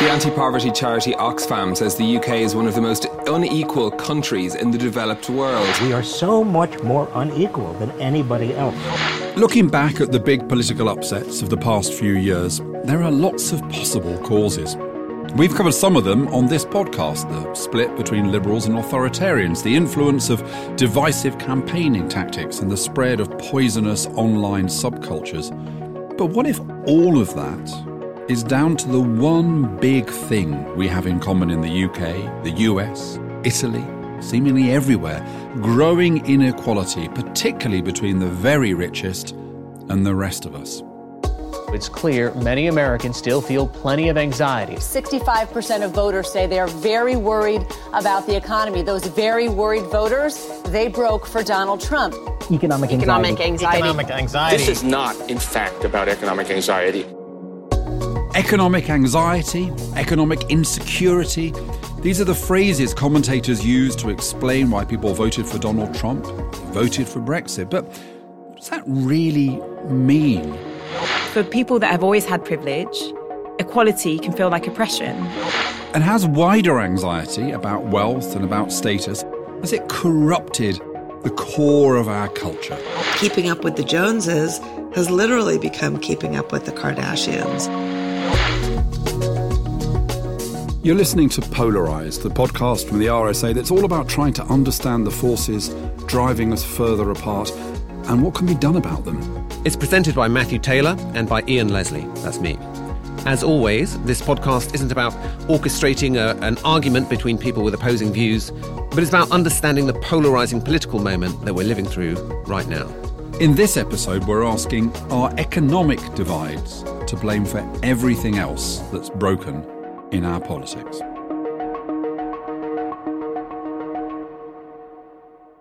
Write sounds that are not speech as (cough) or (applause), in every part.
The anti poverty charity Oxfam says the UK is one of the most unequal countries in the developed world. We are so much more unequal than anybody else. Looking back at the big political upsets of the past few years, there are lots of possible causes. We've covered some of them on this podcast the split between liberals and authoritarians, the influence of divisive campaigning tactics, and the spread of poisonous online subcultures. But what if all of that is down to the one big thing we have in common in the UK, the US, Italy, seemingly everywhere growing inequality, particularly between the very richest and the rest of us. It's clear many Americans still feel plenty of anxiety. 65% of voters say they are very worried about the economy. Those very worried voters, they broke for Donald Trump. Economic anxiety. Economic anxiety. Economic anxiety. This is not, in fact, about economic anxiety. Economic anxiety, economic insecurity. These are the phrases commentators use to explain why people voted for Donald Trump, voted for Brexit. But what does that really mean? For people that have always had privilege, equality can feel like oppression. And has wider anxiety about wealth and about status, has it corrupted the core of our culture? Keeping up with the Joneses has literally become keeping up with the Kardashians. You're listening to Polarised, the podcast from the RSA that's all about trying to understand the forces driving us further apart and what can be done about them. It's presented by Matthew Taylor and by Ian Leslie. That's me. As always, this podcast isn't about orchestrating a, an argument between people with opposing views, but it's about understanding the polarising political moment that we're living through right now. In this episode, we're asking Are economic divides to blame for everything else that's broken in our politics.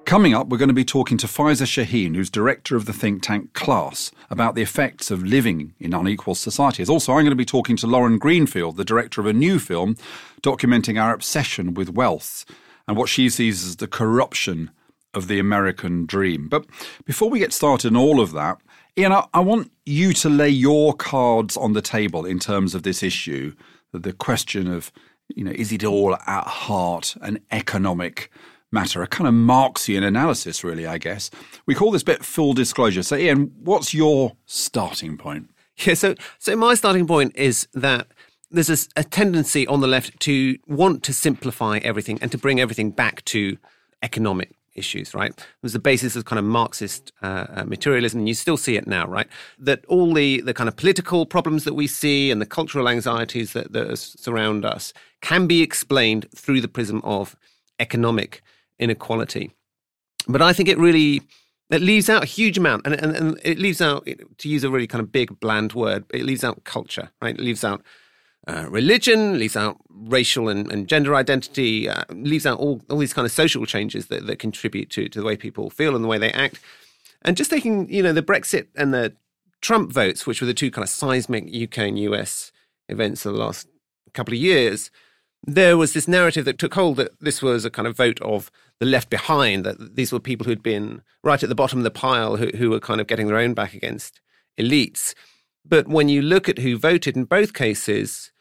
Coming up, we're going to be talking to Faiza Shaheen, who's director of the think tank Class, about the effects of living in unequal societies. Also, I'm going to be talking to Lauren Greenfield, the director of a new film documenting our obsession with wealth and what she sees as the corruption of the American dream. But before we get started on all of that, Ian, I, I want you to lay your cards on the table in terms of this issue the question of, you know, is it all at heart an economic matter? A kind of Marxian analysis, really, I guess. We call this bit full disclosure. So, Ian, what's your starting point? Yeah, so so my starting point is that there's a, a tendency on the left to want to simplify everything and to bring everything back to economic issues, right? It was the basis of kind of Marxist uh, uh, materialism, and you still see it now, right? That all the, the kind of political problems that we see and the cultural anxieties that, that surround us can be explained through the prism of economic inequality. But I think it really it leaves out a huge amount, and, and, and it leaves out, to use a really kind of big, bland word, it leaves out culture, right? It leaves out uh, religion, leaves out racial and, and gender identity, uh, leaves out all, all these kind of social changes that, that contribute to, to the way people feel and the way they act. And just taking, you know, the Brexit and the Trump votes, which were the two kind of seismic UK and US events of the last couple of years, there was this narrative that took hold that this was a kind of vote of the left behind, that these were people who'd been right at the bottom of the pile who, who were kind of getting their own back against elites. But when you look at who voted in both cases,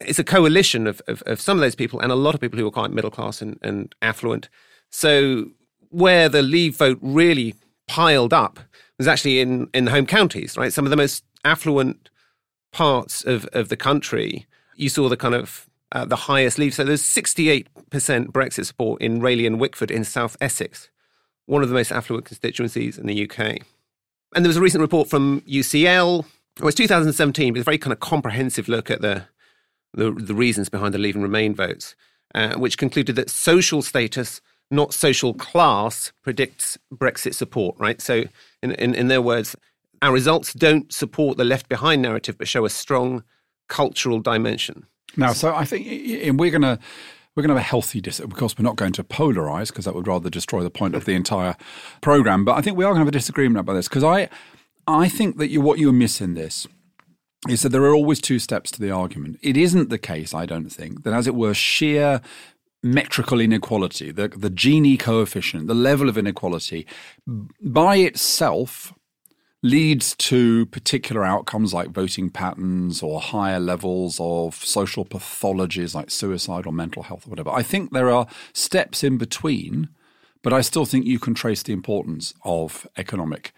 it's a coalition of, of, of, some of those people and a lot of people who are quite middle class and, and affluent. So where the Leave vote really piled up was actually in, in the home counties, right? Some of the most affluent parts of, of the country. You saw the kind of uh, the highest Leave. So there's 68% Brexit support in Rayleigh and Wickford in South Essex, one of the most affluent constituencies in the UK. And there was a recent report from UCL. It was 2017, but a very kind of comprehensive look at the the, the reasons behind the Leave and Remain votes, uh, which concluded that social status, not social class, predicts Brexit support, right? So, in, in, in their words, our results don't support the left behind narrative, but show a strong cultural dimension. Now, so I think we're going to we're going to have a healthy dis. Of course, we're not going to polarize because that would rather destroy the point of the entire program. But I think we are going to have a disagreement about this because I I think that you what you're missing this is that there are always two steps to the argument. It isn't the case, I don't think, that as it were, sheer metrical inequality, the, the Gini coefficient, the level of inequality, by itself leads to particular outcomes like voting patterns or higher levels of social pathologies like suicide or mental health or whatever. I think there are steps in between, but I still think you can trace the importance of economic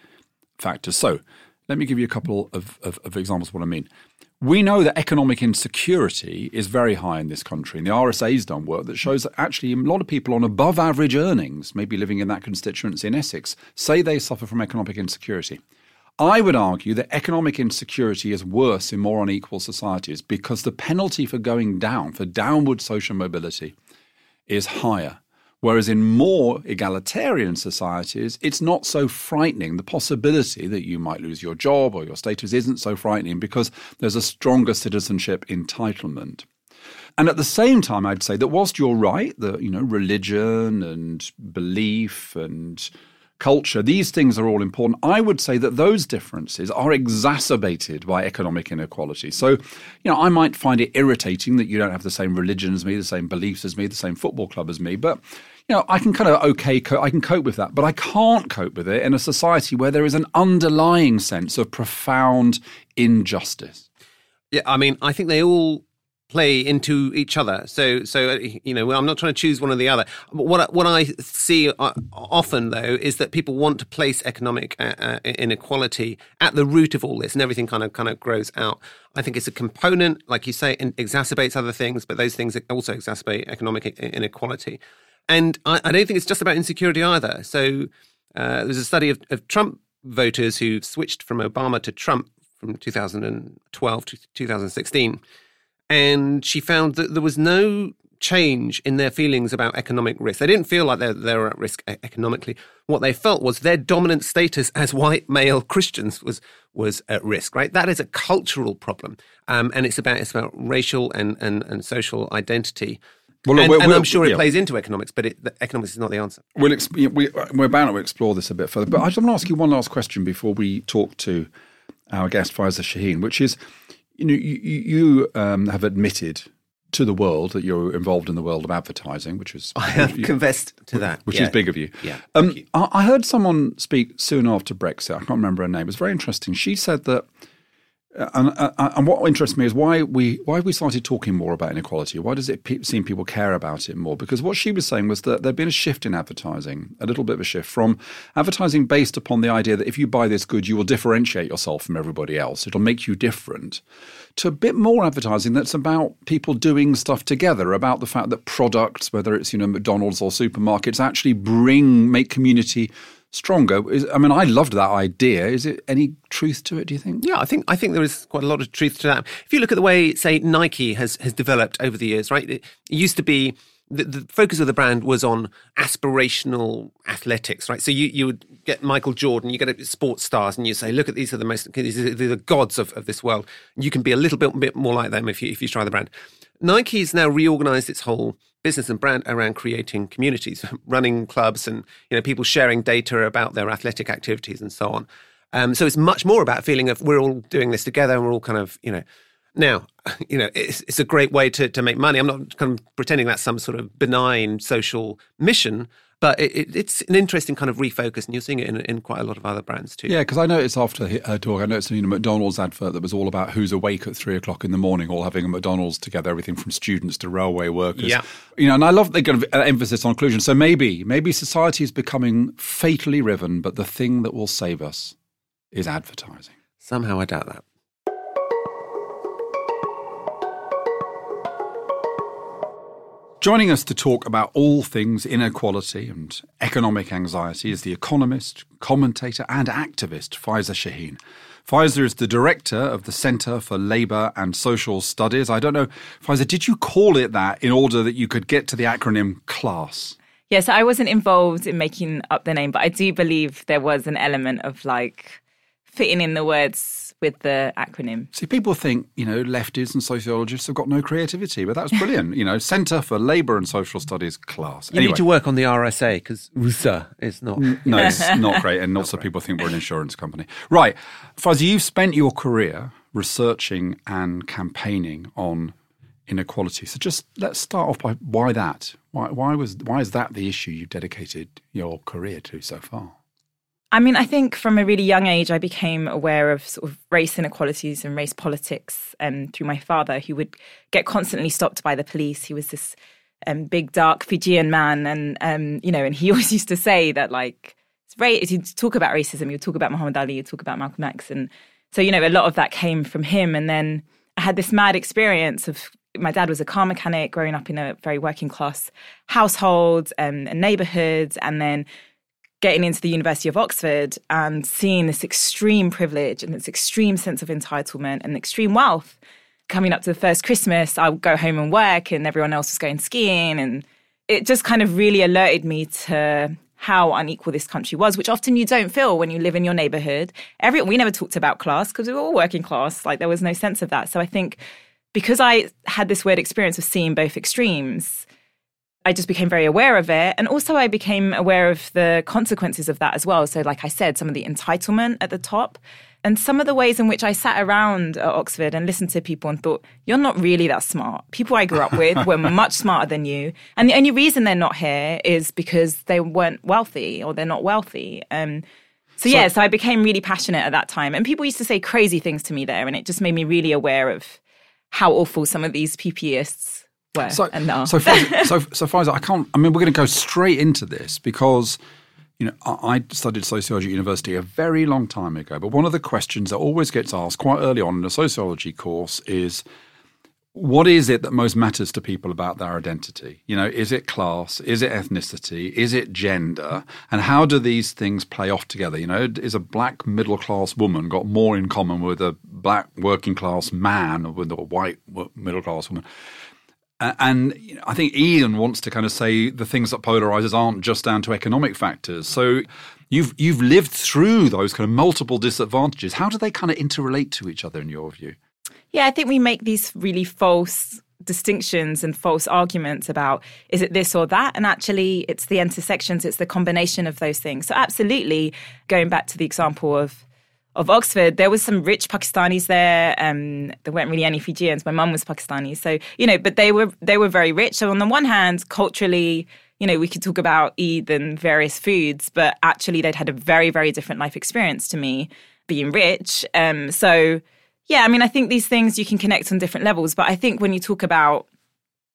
factors. So let me give you a couple of, of, of examples of what I mean. We know that economic insecurity is very high in this country, and the RSA's done work that shows that actually a lot of people on above average earnings, maybe living in that constituency in Essex, say they suffer from economic insecurity. I would argue that economic insecurity is worse in more unequal societies because the penalty for going down, for downward social mobility, is higher. Whereas in more egalitarian societies, it's not so frightening. The possibility that you might lose your job or your status isn't so frightening because there's a stronger citizenship entitlement. And at the same time, I'd say that whilst you're right, that you know religion and belief and culture, these things are all important. I would say that those differences are exacerbated by economic inequality. So, you know, I might find it irritating that you don't have the same religion as me, the same beliefs as me, the same football club as me, but you know, I can kind of okay, I can cope with that, but I can't cope with it in a society where there is an underlying sense of profound injustice. Yeah, I mean, I think they all play into each other. So, so you know, I'm not trying to choose one or the other. What what I see uh, often though is that people want to place economic uh, uh, inequality at the root of all this, and everything kind of kind of grows out. I think it's a component, like you say, it exacerbates other things, but those things also exacerbate economic inequality. And I, I don't think it's just about insecurity either. So uh, there's a study of, of Trump voters who switched from Obama to Trump from 2012 to 2016 and she found that there was no change in their feelings about economic risk. They didn't feel like they they were at risk economically. What they felt was their dominant status as white male Christians was was at risk. Right, that is a cultural problem, um, and it's about it's about racial and and, and social identity. Well, and, and I'm sure it yeah. plays into economics, but it, economics is not the answer. We'll exp- we, we're bound to explore this a bit further. But I just want to ask you one last question before we talk to our guest Faiza Shaheen, which is you know, you, you um, have admitted to the world that you're involved in the world of advertising, which is I have you, confessed to that, which yeah. is big of you. Yeah. Um, I, I heard someone speak soon after Brexit. I can't remember her name. It was very interesting. She said that and, uh, and, what interests me is why we why we started talking more about inequality. Why does it pe- seem people care about it more? Because what she was saying was that there'd been a shift in advertising, a little bit of a shift from advertising based upon the idea that if you buy this good, you will differentiate yourself from everybody else. It'll make you different. To a bit more advertising that's about people doing stuff together, about the fact that products, whether it's you know McDonald's or supermarkets, actually bring make community stronger. I mean, I loved that idea. Is it any truth to it? Do you think? Yeah, I think I think there is quite a lot of truth to that. If you look at the way, say, Nike has has developed over the years, right? It used to be the, the, focus of the brand was on aspirational athletics, right? So you, you would get Michael Jordan, you get sports stars, and you say, look at these are the most these are the gods of, of this world. You can be a little bit, bit more like them if you if you try the brand. Nike's now reorganized its whole business and brand around creating communities, (laughs) running clubs, and you know people sharing data about their athletic activities and so on. Um, so it's much more about feeling of we're all doing this together and we're all kind of you know. Now, (laughs) you know, it's, it's a great way to, to make money. I'm not kind of pretending that's some sort of benign social mission, but it, it, it's an interesting kind of refocus, and you're seeing it in, in quite a lot of other brands too. Yeah, because I know it's after her talk, I noticed uh, you know, McDonald's advert that was all about who's awake at three o'clock in the morning, all having a McDonald's together, everything from students to railway workers. Yeah. You know, and I love the kind of uh, emphasis on inclusion. So maybe, maybe society is becoming fatally riven, but the thing that will save us is advertising. Somehow I doubt that. Joining us to talk about all things inequality and economic anxiety is the economist, commentator, and activist Faiza Shaheen. Faiza is the director of the Centre for Labour and Social Studies. I don't know, Faiza, did you call it that in order that you could get to the acronym CLASS? Yes, I wasn't involved in making up the name, but I do believe there was an element of like fitting in the words with the acronym. See, people think, you know, lefties and sociologists have got no creativity, but that's brilliant. you know, Centre for Labour and Social Studies class. You anyway. need to work on the RSA because RSA is not. No, it's (laughs) not great. And also, people think we're an insurance company. Right. Faiza, you've spent your career researching and campaigning on inequality. So just let's start off by why that? Why, why was why is that the issue you've dedicated your career to so far? I mean, I think from a really young age, I became aware of sort of race inequalities and race politics um, through my father, who would get constantly stopped by the police. He was this um, big, dark Fijian man, and um, you know, and he (laughs) always used to say that like, it's race. He'd talk about racism. He'd talk about Muhammad Ali. He'd talk about Malcolm X, and so you know, a lot of that came from him. And then I had this mad experience of my dad was a car mechanic growing up in a very working class household um, and neighborhoods and then getting into the University of Oxford and seeing this extreme privilege and this extreme sense of entitlement and extreme wealth. Coming up to the first Christmas, I would go home and work, and everyone else was going skiing. And it just kind of really alerted me to how unequal this country was, which often you don't feel when you live in your neighborhood. Every, we never talked about class because we were all working class. Like there was no sense of that. So I think because I had this weird experience of seeing both extremes, I just became very aware of it. And also, I became aware of the consequences of that as well. So, like I said, some of the entitlement at the top and some of the ways in which I sat around at Oxford and listened to people and thought, you're not really that smart. People I grew up with (laughs) were much smarter than you. And the only reason they're not here is because they weren't wealthy or they're not wealthy. Um, so, so, yeah, so I became really passionate at that time. And people used to say crazy things to me there. And it just made me really aware of how awful some of these PPEists were so, and are. So, so, (laughs) so, Faiza, I can't. I mean, we're going to go straight into this because you know I studied sociology at university a very long time ago. But one of the questions that always gets asked quite early on in a sociology course is. What is it that most matters to people about their identity? You know, is it class? Is it ethnicity? Is it gender? And how do these things play off together? You know, is a black middle class woman got more in common with a black working class man or with a white middle class woman? And I think Ian wants to kind of say the things that polarizes aren't just down to economic factors. So you've you've lived through those kind of multiple disadvantages. How do they kind of interrelate to each other in your view? Yeah, I think we make these really false distinctions and false arguments about is it this or that and actually it's the intersections it's the combination of those things so absolutely going back to the example of of Oxford, there was some rich Pakistanis there. Um, there weren't really any Fijians. My mum was Pakistani, so you know, but they were they were very rich. So on the one hand, culturally, you know, we could talk about Eid and various foods, but actually, they'd had a very very different life experience to me, being rich. Um, so yeah, I mean, I think these things you can connect on different levels, but I think when you talk about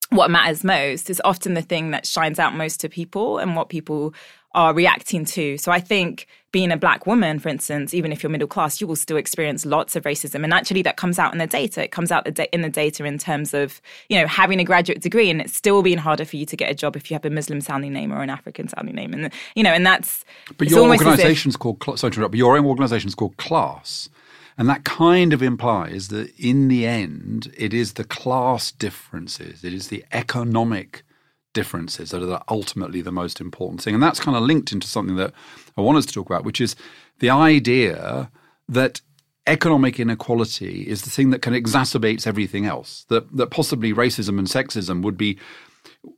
what matters most is often the thing that shines out most to people and what people are reacting to. So I think being a black woman, for instance, even if you're middle class, you will still experience lots of racism. And actually, that comes out in the data. It comes out in the data in terms of, you know, having a graduate degree and it's still being harder for you to get a job if you have a Muslim sounding name or an African sounding name. And, you know, and that's. But your organization's if, called, sorry to interrupt, but your own organization's called Class. And that kind of implies that in the end, it is the class differences, it is the economic differences that are ultimately the most important thing. And that's kind of linked into something that I want us to talk about, which is the idea that economic inequality is the thing that can exacerbates everything else. That that possibly racism and sexism would be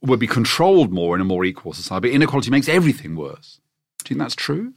would be controlled more in a more equal society. But inequality makes everything worse. Do you think that's true?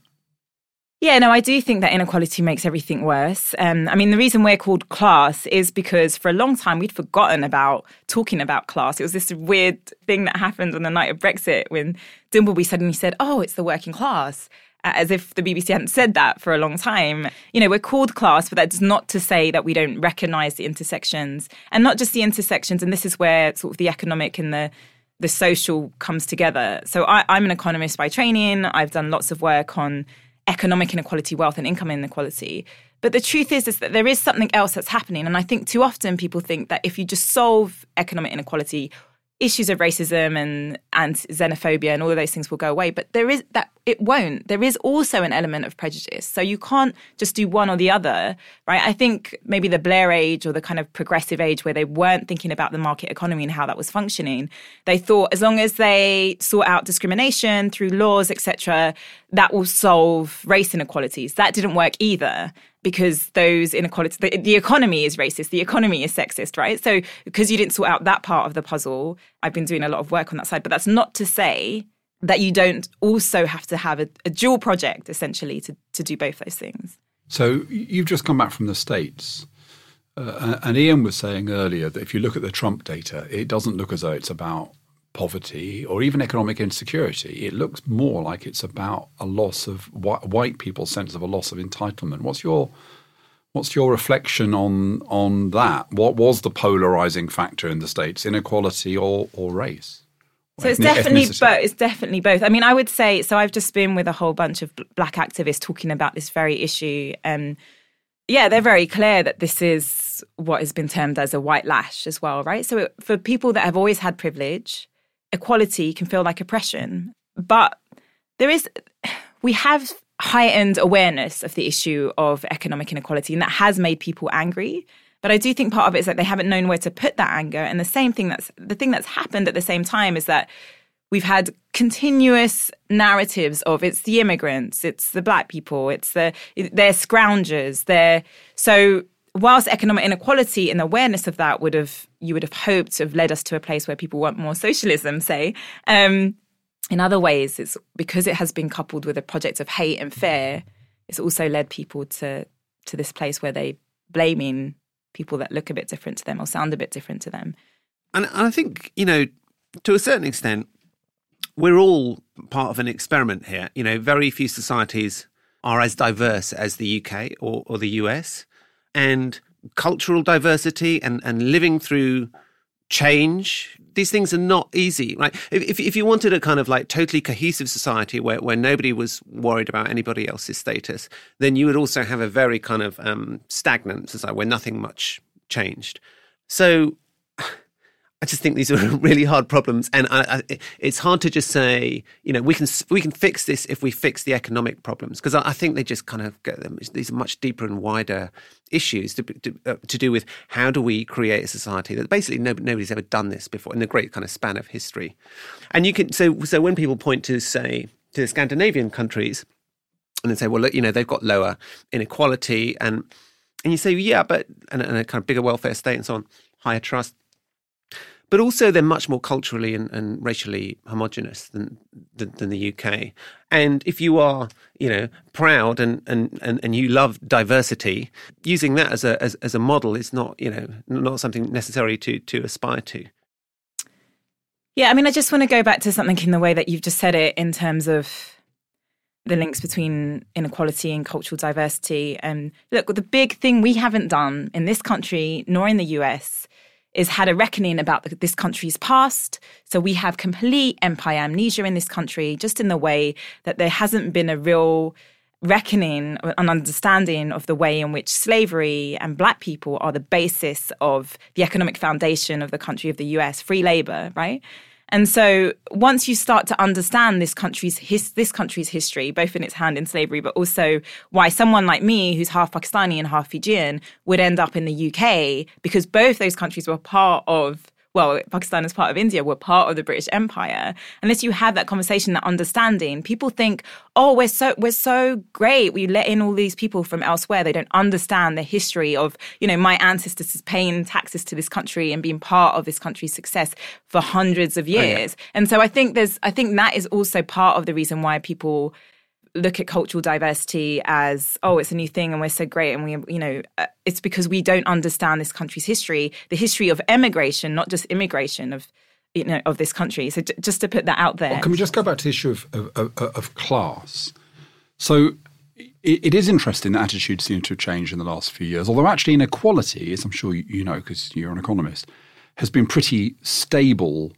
Yeah, no, I do think that inequality makes everything worse. Um, I mean, the reason we're called class is because for a long time we'd forgotten about talking about class. It was this weird thing that happened on the night of Brexit when Dimbleby suddenly said, oh, it's the working class. As if the BBC hadn't said that for a long time. You know, we're called class, but that's not to say that we don't recognise the intersections. And not just the intersections, and this is where sort of the economic and the the social comes together. So I, I'm an economist by training. I've done lots of work on economic inequality, wealth, and income inequality. But the truth is, is that there is something else that's happening. And I think too often people think that if you just solve economic inequality issues of racism and and xenophobia and all of those things will go away but there is that it won't. There is also an element of prejudice. So you can't just do one or the other right? I think maybe the blair age or the kind of progressive age where they weren't thinking about the market economy and how that was functioning they thought as long as they sort out discrimination through laws etc that will solve race inequalities. That didn't work either because those inequalities, the, the, economy is racist, the economy is sexist, right? So because you didn't sort out that part of the puzzle, I've been doing a lot of work on that side. But that's not to say that you don't also have to have a, a dual project essentially to, to do both those things. So you've just come back from the States. Uh, and Ian was saying earlier that if you look at the Trump data, it doesn't look as though it's about poverty or even economic insecurity, it looks more like it's about a loss of white people's sense of a loss of entitlement. What's your What's your reflection on on that? What was the polarizing factor in the states, inequality or or race? So it's definitely both. It's definitely both. I mean, I would say so. I've just been with a whole bunch of black activists talking about this very issue, and yeah, they're very clear that this is what has been termed as a white lash as well, right? So for people that have always had privilege, equality can feel like oppression, but there is we have heightened awareness of the issue of economic inequality, and that has made people angry. But I do think part of it is that they haven't known where to put that anger. And the same thing that's the thing that's happened at the same time is that we've had continuous narratives of it's the immigrants, it's the black people, it's the they're scroungers, they're so whilst economic inequality and awareness of that would have you would have hoped to have led us to a place where people want more socialism, say, um, in other ways, it's because it has been coupled with a project of hate and fear. It's also led people to to this place where they blaming people that look a bit different to them or sound a bit different to them. And I think you know, to a certain extent, we're all part of an experiment here. You know, very few societies are as diverse as the UK or, or the US, and cultural diversity and and living through change these things are not easy right? If, if you wanted a kind of like totally cohesive society where, where nobody was worried about anybody else's status then you would also have a very kind of um, stagnant society where nothing much changed. So I just think these are (laughs) really hard problems, and I, I, it's hard to just say, you know, we can we can fix this if we fix the economic problems, because I, I, think they just kind of get them. These are much deeper and wider issues to, to, uh, to, do with how do we create a society that basically nobody, nobody's ever done this before in the great kind of span of history, and you can so so when people point to say to the Scandinavian countries, and they say, well, look, you know, they've got lower inequality, and and you say, yeah, but and, and a kind of bigger welfare state and so on, higher trust but also they're much more culturally and, and racially homogenous than, than, than the UK. And if you are, you know, proud and and, and, and you love diversity, using that as a as, as a model is not, you know, not something necessary to to aspire to. Yeah, I mean, I just want to go back to something in the way that you've just said it in terms of the links between inequality and cultural diversity. And look, the big thing we haven't done in this country nor in the US is had a reckoning about the, this country's past. So we have complete empire amnesia in this country, just in the way that there hasn't been a real reckoning, an understanding of the way in which slavery and black people are the basis of the economic foundation of the country of the US, free labor, right? And so once you start to understand this country's his, this country's history, both in its hand in slavery, but also why someone like me, who's half Pakistani and half Fijian, would end up in the UK, because both those countries were part of well, Pakistan is part of India we're part of the British Empire. Unless you have that conversation, that understanding, people think, oh, we're so we're so great. We let in all these people from elsewhere. They don't understand the history of, you know, my ancestors paying taxes to this country and being part of this country's success for hundreds of years. Oh, yeah. And so I think there's I think that is also part of the reason why people look at cultural diversity as oh it's a new thing and we're so great and we you know uh, it's because we don't understand this country's history the history of emigration not just immigration of you know of this country. So just to put that out there. Well, can we just go back to the issue of of, of, of class? So it, it is interesting that attitudes seem to have changed in the last few years although actually inequality as i'm sure you know because you're an economist has been pretty stable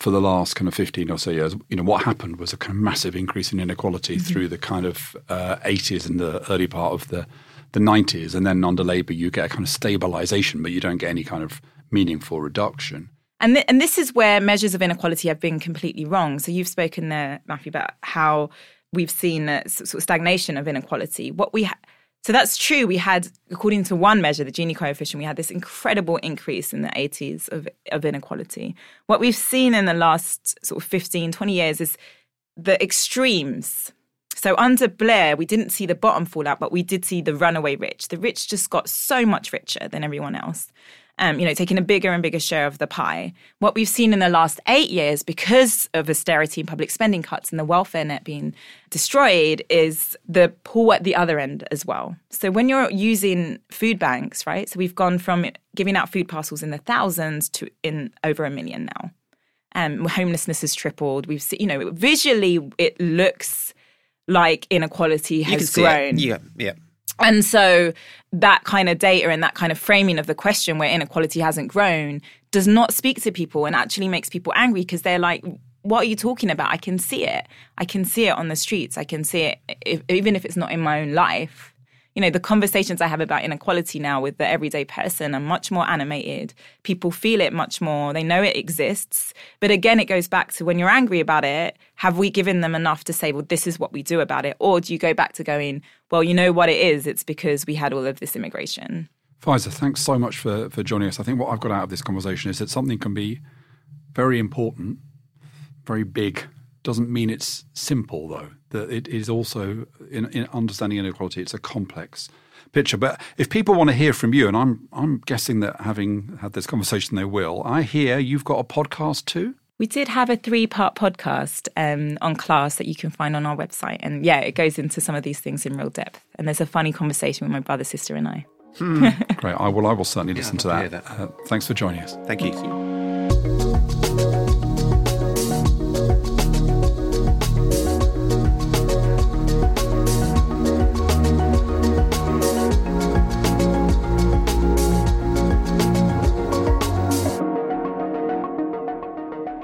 for the last kind of 15 or so years, you know, what happened was a kind of massive increase in inequality mm-hmm. through the kind of uh, 80s and the early part of the, the 90s. And then under Labour, you get a kind of stabilization, but you don't get any kind of meaningful reduction. And, th- and this is where measures of inequality have been completely wrong. So you've spoken there, Matthew, about how we've seen a sort of stagnation of inequality. What we ha- so that's true. We had, according to one measure, the Gini coefficient, we had this incredible increase in the 80s of, of inequality. What we've seen in the last sort of 15, 20 years is the extremes. So under Blair, we didn't see the bottom fall out, but we did see the runaway rich. The rich just got so much richer than everyone else um, you know, taking a bigger and bigger share of the pie. What we've seen in the last eight years, because of austerity and public spending cuts and the welfare net being destroyed, is the poor at the other end as well. So when you're using food banks, right? So we've gone from giving out food parcels in the thousands to in over a million now. Um, homelessness has tripled. We've seen, you know, visually it looks like inequality has grown. it. Yeah, yeah. And so that kind of data and that kind of framing of the question where inequality hasn't grown does not speak to people and actually makes people angry because they're like, what are you talking about? I can see it. I can see it on the streets. I can see it, if, even if it's not in my own life. You know, the conversations I have about inequality now with the everyday person are much more animated. People feel it much more. They know it exists. But again, it goes back to when you're angry about it, have we given them enough to say, well, this is what we do about it? Or do you go back to going, well, you know what it is? It's because we had all of this immigration. Faiza, thanks so much for, for joining us. I think what I've got out of this conversation is that something can be very important, very big. Doesn't mean it's simple, though. That it is also, in, in understanding inequality, it's a complex picture. But if people want to hear from you, and I'm, I'm guessing that having had this conversation, they will, I hear you've got a podcast too. We did have a three part podcast um, on class that you can find on our website. And yeah, it goes into some of these things in real depth. And there's a funny conversation with my brother, sister, and I. (laughs) Great. I will, I will certainly listen to I'd that. love Uh, thanks for joining us. Thank you.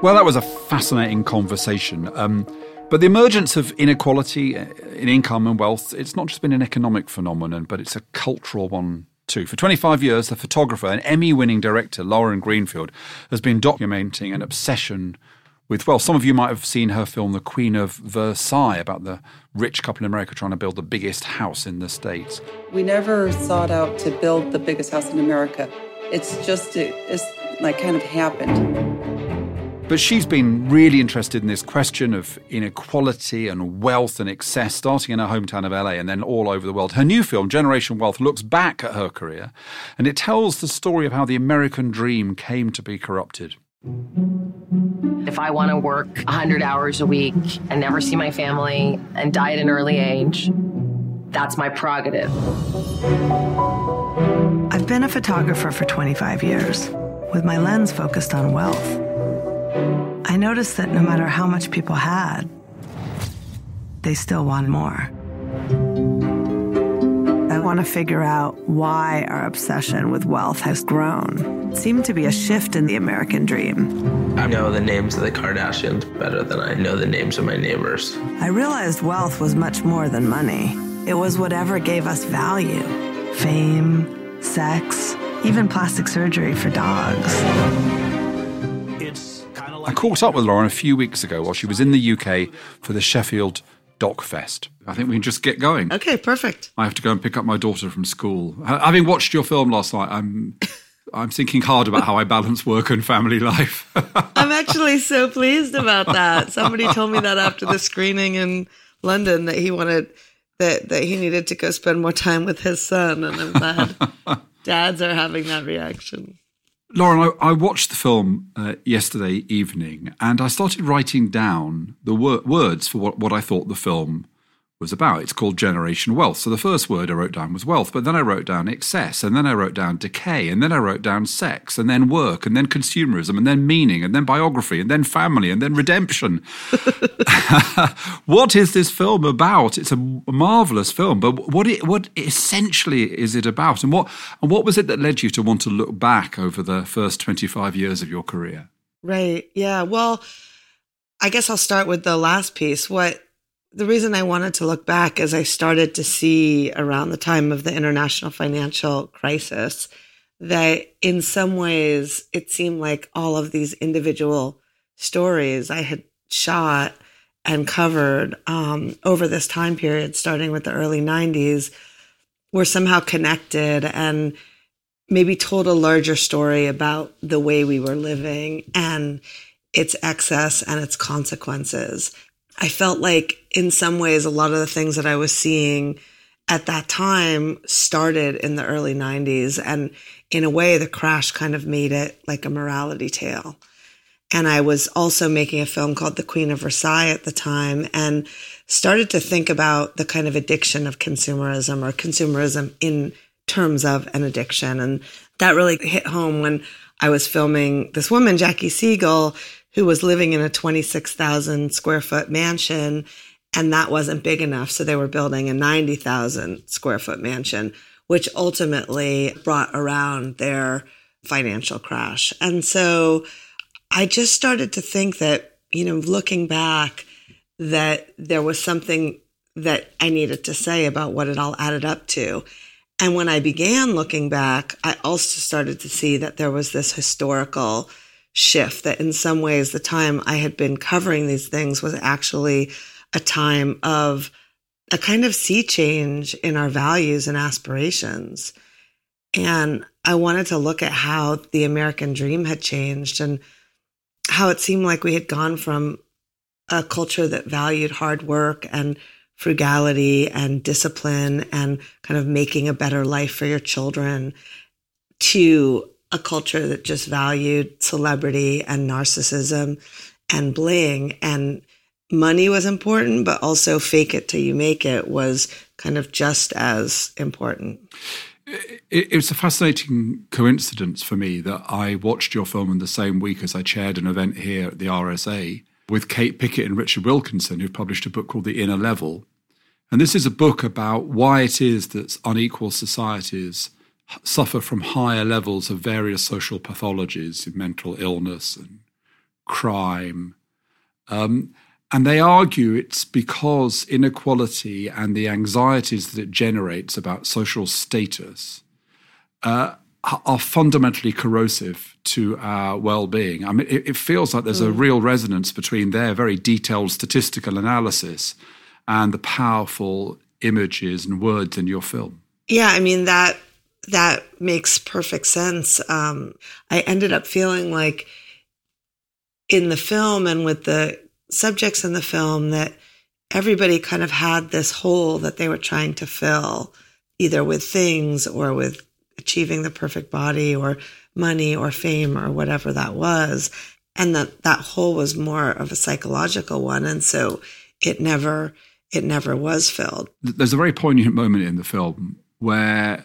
Well, that was a fascinating conversation. Um, but the emergence of inequality uh, in income and wealth, it's not just been an economic phenomenon, but it's a cultural one too. For 25 years, the photographer and Emmy winning director Lauren Greenfield has been documenting an obsession with wealth. Some of you might have seen her film The Queen of Versailles about the rich couple in America trying to build the biggest house in the States. We never sought out to build the biggest house in America. It's just, it, it's like kind of happened. But she's been really interested in this question of inequality and wealth and excess, starting in her hometown of LA and then all over the world. Her new film, Generation Wealth, looks back at her career and it tells the story of how the American dream came to be corrupted. If I want to work 100 hours a week and never see my family and die at an early age, that's my prerogative. I've been a photographer for 25 years, with my lens focused on wealth. I noticed that no matter how much people had, they still want more. I want to figure out why our obsession with wealth has grown. It seemed to be a shift in the American dream. I know the names of the Kardashians better than I know the names of my neighbors. I realized wealth was much more than money. It was whatever gave us value fame, sex, even plastic surgery for dogs. I caught up with Lauren a few weeks ago while she was in the UK for the Sheffield Doc Fest. I think we can just get going. Okay, perfect. I have to go and pick up my daughter from school. Having watched your film last night, I'm I'm thinking hard about how I balance work and family life. (laughs) I'm actually so pleased about that. Somebody told me that after the screening in London that he wanted that that he needed to go spend more time with his son, and I'm glad (laughs) dads are having that reaction. Lauren, I, I watched the film uh, yesterday evening and I started writing down the wor- words for what, what I thought the film was about. It's called Generation Wealth. So the first word I wrote down was wealth, but then I wrote down excess, and then I wrote down decay, and then I wrote down sex, and then work, and then consumerism, and then meaning, and then biography, and then family, and then redemption. (laughs) what is this film about? It's a marvelous film, but what it, what essentially is it about, and what and what was it that led you to want to look back over the first twenty five years of your career? Right. Yeah. Well, I guess I'll start with the last piece. What the reason I wanted to look back is I started to see around the time of the international financial crisis that in some ways it seemed like all of these individual stories I had shot and covered um, over this time period, starting with the early 90s, were somehow connected and maybe told a larger story about the way we were living and its excess and its consequences. I felt like, in some ways, a lot of the things that I was seeing at that time started in the early 90s. And in a way, the crash kind of made it like a morality tale. And I was also making a film called The Queen of Versailles at the time and started to think about the kind of addiction of consumerism or consumerism in terms of an addiction. And that really hit home when I was filming this woman, Jackie Siegel, who was living in a 26,000 square foot mansion and that wasn't big enough. So they were building a 90,000 square foot mansion, which ultimately brought around their financial crash. And so I just started to think that, you know, looking back, that there was something that I needed to say about what it all added up to. And when I began looking back, I also started to see that there was this historical shift that in some ways the time I had been covering these things was actually a time of a kind of sea change in our values and aspirations. And I wanted to look at how the American dream had changed and how it seemed like we had gone from a culture that valued hard work and frugality and discipline and kind of making a better life for your children to a culture that just valued celebrity and narcissism and bling and money was important, but also fake it till you make it was kind of just as important. It, it was a fascinating coincidence for me that I watched your film in the same week as I chaired an event here at the RSA with Kate Pickett and Richard Wilkinson, who've published a book called The Inner Level. And this is a book about why it is that unequal societies suffer from higher levels of various social pathologies, mental illness and crime. Um, and they argue it's because inequality and the anxieties that it generates about social status uh, are fundamentally corrosive to our well-being. I mean, it, it feels like there's mm. a real resonance between their very detailed statistical analysis and the powerful images and words in your film. Yeah, I mean that that makes perfect sense. Um, I ended up feeling like in the film and with the subjects in the film that everybody kind of had this hole that they were trying to fill, either with things or with achieving the perfect body or money or fame or whatever that was. And that that hole was more of a psychological one. And so it never, it never was filled. There's a very poignant moment in the film where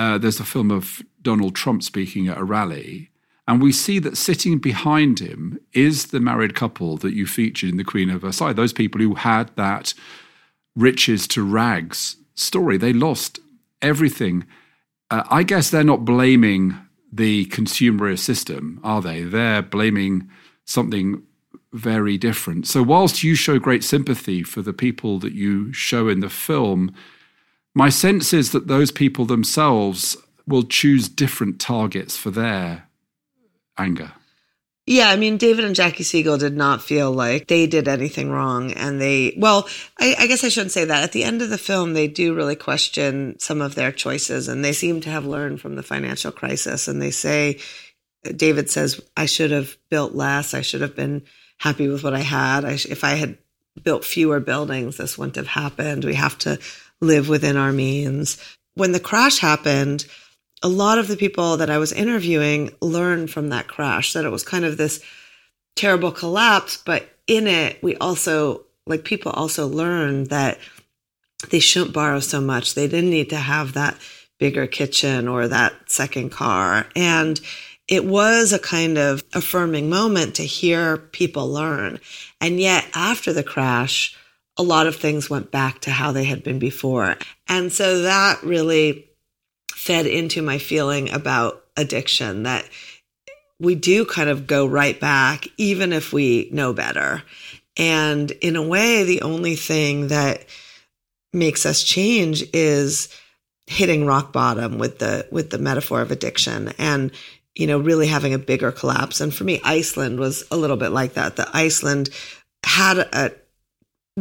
uh, there's a film of Donald Trump speaking at a rally and we see that sitting behind him is the married couple that you featured in The Queen of Versailles, those people who had that riches to rags story. They lost everything. Uh, I guess they're not blaming the consumerist system, are they? They're blaming something very different. So, whilst you show great sympathy for the people that you show in the film, my sense is that those people themselves will choose different targets for their anger. Yeah, I mean, David and Jackie Siegel did not feel like they did anything wrong. And they, well, I, I, guess I shouldn't say that. At the end of the film, they do really question some of their choices and they seem to have learned from the financial crisis. And they say, David says, I should have built less. I should have been happy with what I had. I sh- if I had built fewer buildings, this wouldn't have happened. We have to live within our means. When the crash happened, a lot of the people that I was interviewing learned from that crash that it was kind of this terrible collapse, but in it, we also, like, people also learned that they shouldn't borrow so much. They didn't need to have that bigger kitchen or that second car. And it was a kind of affirming moment to hear people learn. And yet, after the crash, a lot of things went back to how they had been before. And so that really fed into my feeling about addiction that we do kind of go right back, even if we know better. And in a way, the only thing that makes us change is hitting rock bottom with the with the metaphor of addiction and you know really having a bigger collapse and for me iceland was a little bit like that the iceland had a,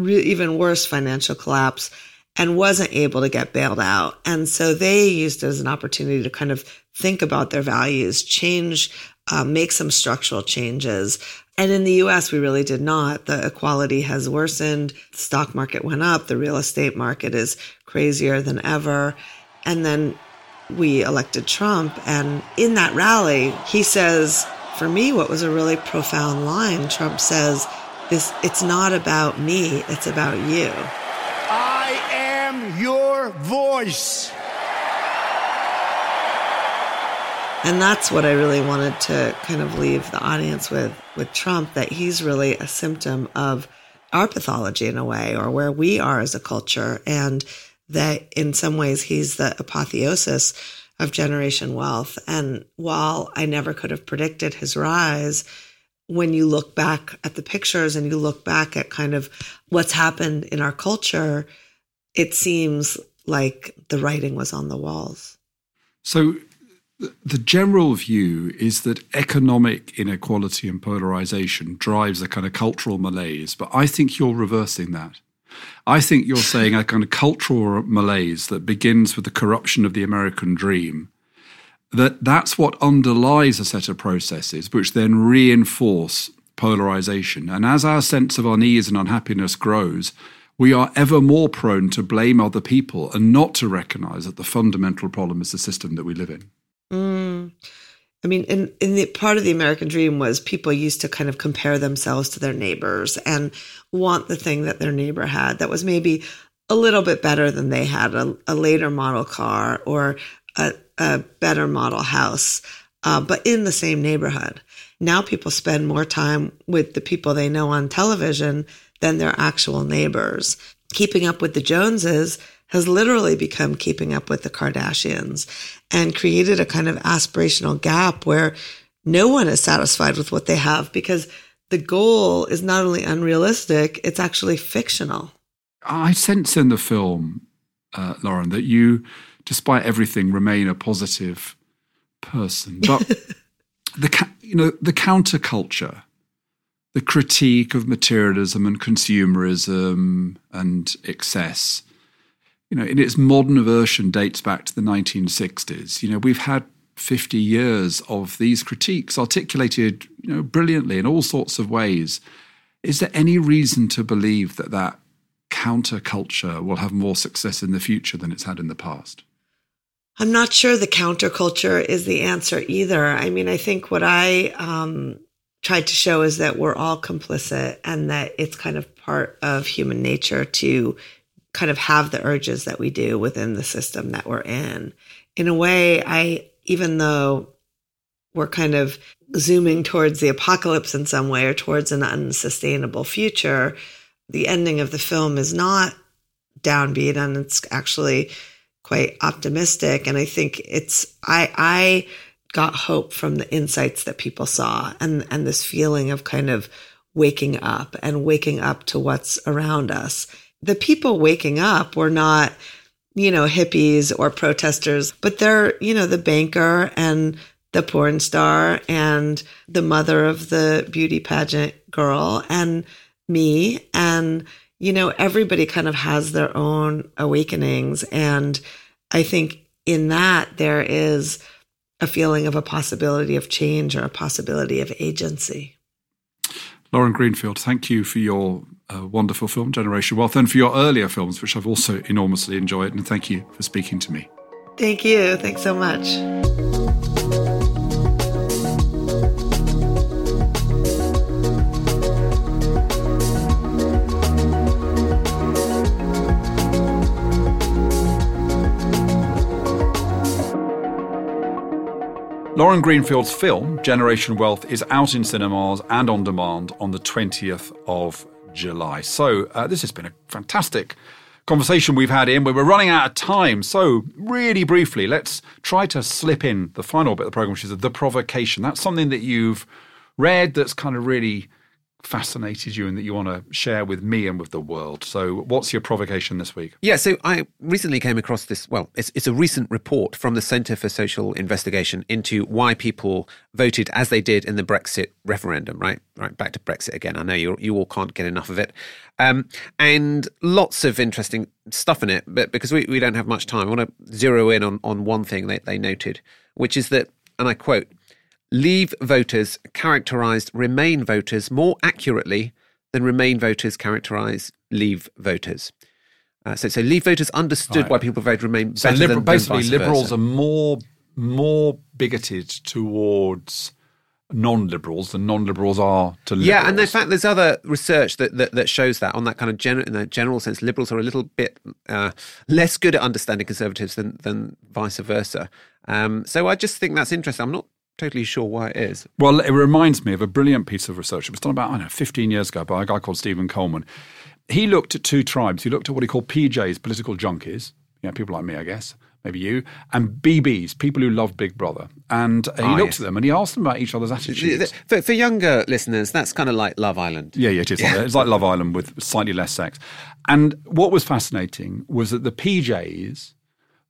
re- even worse financial collapse and wasn't able to get bailed out. And so they used it as an opportunity to kind of think about their values, change, uh, make some structural changes. And in the US, we really did not. The equality has worsened. The stock market went up. The real estate market is crazier than ever. And then we elected Trump. And in that rally, he says, for me, what was a really profound line, Trump says, this, it's not about me, it's about you I am your voice. And that's what I really wanted to kind of leave the audience with with Trump that he's really a symptom of our pathology in a way or where we are as a culture and that in some ways he's the apotheosis of generation wealth and while I never could have predicted his rise when you look back at the pictures and you look back at kind of what's happened in our culture it seems like the writing was on the walls. So the general view is that economic inequality and polarization drives a kind of cultural malaise, but I think you're reversing that. I think you're saying a kind of cultural malaise that begins with the corruption of the American dream. That that's what underlies a set of processes which then reinforce polarization. And as our sense of unease and unhappiness grows, we are ever more prone to blame other people and not to recognize that the fundamental problem is the system that we live in. Mm. I mean, in, in the part of the American dream was people used to kind of compare themselves to their neighbors and want the thing that their neighbor had that was maybe a little bit better than they had a, a later model car or a, a better model house, uh, but in the same neighborhood. Now people spend more time with the people they know on television than their actual neighbors. Keeping up with the Joneses has literally become keeping up with the Kardashians and created a kind of aspirational gap where no one is satisfied with what they have because the goal is not only unrealistic, it's actually fictional. I sense in the film, uh, Lauren, that you, despite everything, remain a positive person. But (laughs) the you know the counterculture the critique of materialism and consumerism and excess, you know, in its modern version dates back to the 1960s. You know, we've had 50 years of these critiques articulated, you know, brilliantly in all sorts of ways. Is there any reason to believe that that counterculture will have more success in the future than it's had in the past? I'm not sure the counterculture is the answer either. I mean, I think what I um, tried to show is that we're all complicit and that it's kind of part of human nature to kind of have the urges that we do within the system that we're in. In a way, I, even though we're kind of zooming towards the apocalypse in some way or towards an unsustainable future, the ending of the film is not downbeat and it's actually quite optimistic. And I think it's, I, I, got hope from the insights that people saw and, and this feeling of kind of waking up and waking up to what's around us. The people waking up were not, you know, hippies or protesters, but they're, you know, the banker and the porn star and the mother of the beauty pageant girl and me. And, you know, everybody kind of has their own awakenings. And I think in that there is a feeling of a possibility of change or a possibility of agency. Lauren Greenfield, thank you for your uh, wonderful film, Generation Wealth, and for your earlier films, which I've also enormously enjoyed. And thank you for speaking to me. Thank you. Thanks so much. Lauren Greenfield's film, Generation Wealth, is out in cinemas and on demand on the 20th of July. So, uh, this has been a fantastic conversation we've had in. We're running out of time. So, really briefly, let's try to slip in the final bit of the program, which is the provocation. That's something that you've read that's kind of really fascinated you and that you want to share with me and with the world. So, what's your provocation this week? Yeah, so I recently came across this. Well, it's, it's a recent report from the Centre for Social Investigation into why people voted as they did in the Brexit referendum. Right, right, back to Brexit again. I know you you all can't get enough of it, um, and lots of interesting stuff in it. But because we, we don't have much time, I want to zero in on on one thing that they noted, which is that, and I quote Leave voters characterised Remain voters more accurately than Remain voters characterise Leave voters. Uh, so, so Leave voters understood right. why people voted Remain so better than, basically than liberals versa. are more more bigoted towards non-liberals than non-liberals are to liberals. Yeah, and in fact, there's other research that, that, that shows that on that kind of general, in a general sense, liberals are a little bit uh, less good at understanding conservatives than than vice versa. Um, so I just think that's interesting. I'm not totally sure why it is. Well, it reminds me of a brilliant piece of research. It was done about, I don't know, 15 years ago by a guy called Stephen Coleman. He looked at two tribes. He looked at what he called PJs, political junkies, you know, people like me, I guess, maybe you, and BBs, people who love Big Brother. And he Ah, looked yes. at them and he asked them about each other's attitudes. For, for younger listeners, that's kind of like Love Island. Yeah, yeah, it is. It's like Love Island with slightly less sex. And what was fascinating was that the PJs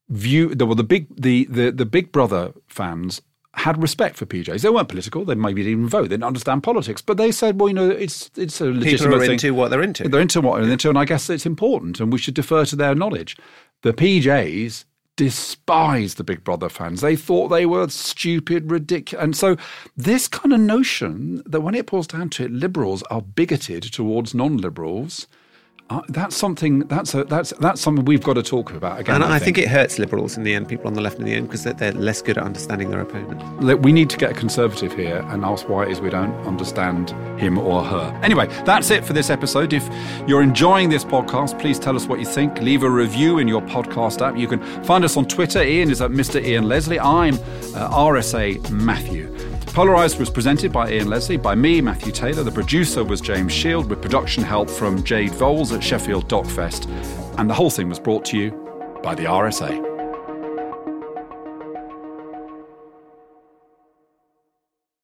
view the well, the big the, the the Big Brother fans had respect for PJs. They weren't political. They maybe didn't even vote. They didn't understand politics. But they said, well, you know, it's it's a legitimate People are thing. into what they're into. They're into what they're into, and I guess it's important, and we should defer to their knowledge. The PJs despised the Big Brother fans. They thought they were stupid, ridiculous. And so, this kind of notion that when it boils down to it, liberals are bigoted towards non liberals. Uh, that's something. That's a, that's that's something we've got to talk about again. and I, think. it hurts liberals in the end, people on the left in the end, because they're, they're less good at understanding their opponent. Look, we need to get a conservative here and ask why it is we don't understand him or her. Anyway, that's it for this episode. If you're enjoying this podcast, please tell us what you think. Leave a review in your podcast app. You can find us on Twitter. Ian is at Mr. Ian Leslie. I'm uh, RSA Matthew. Polarized was presented by Ian Leslie, by me, Matthew Taylor. The producer was James Shield, with production help from Jade Voles at Sheffield DocFest. And the whole thing was brought to you by the RSA.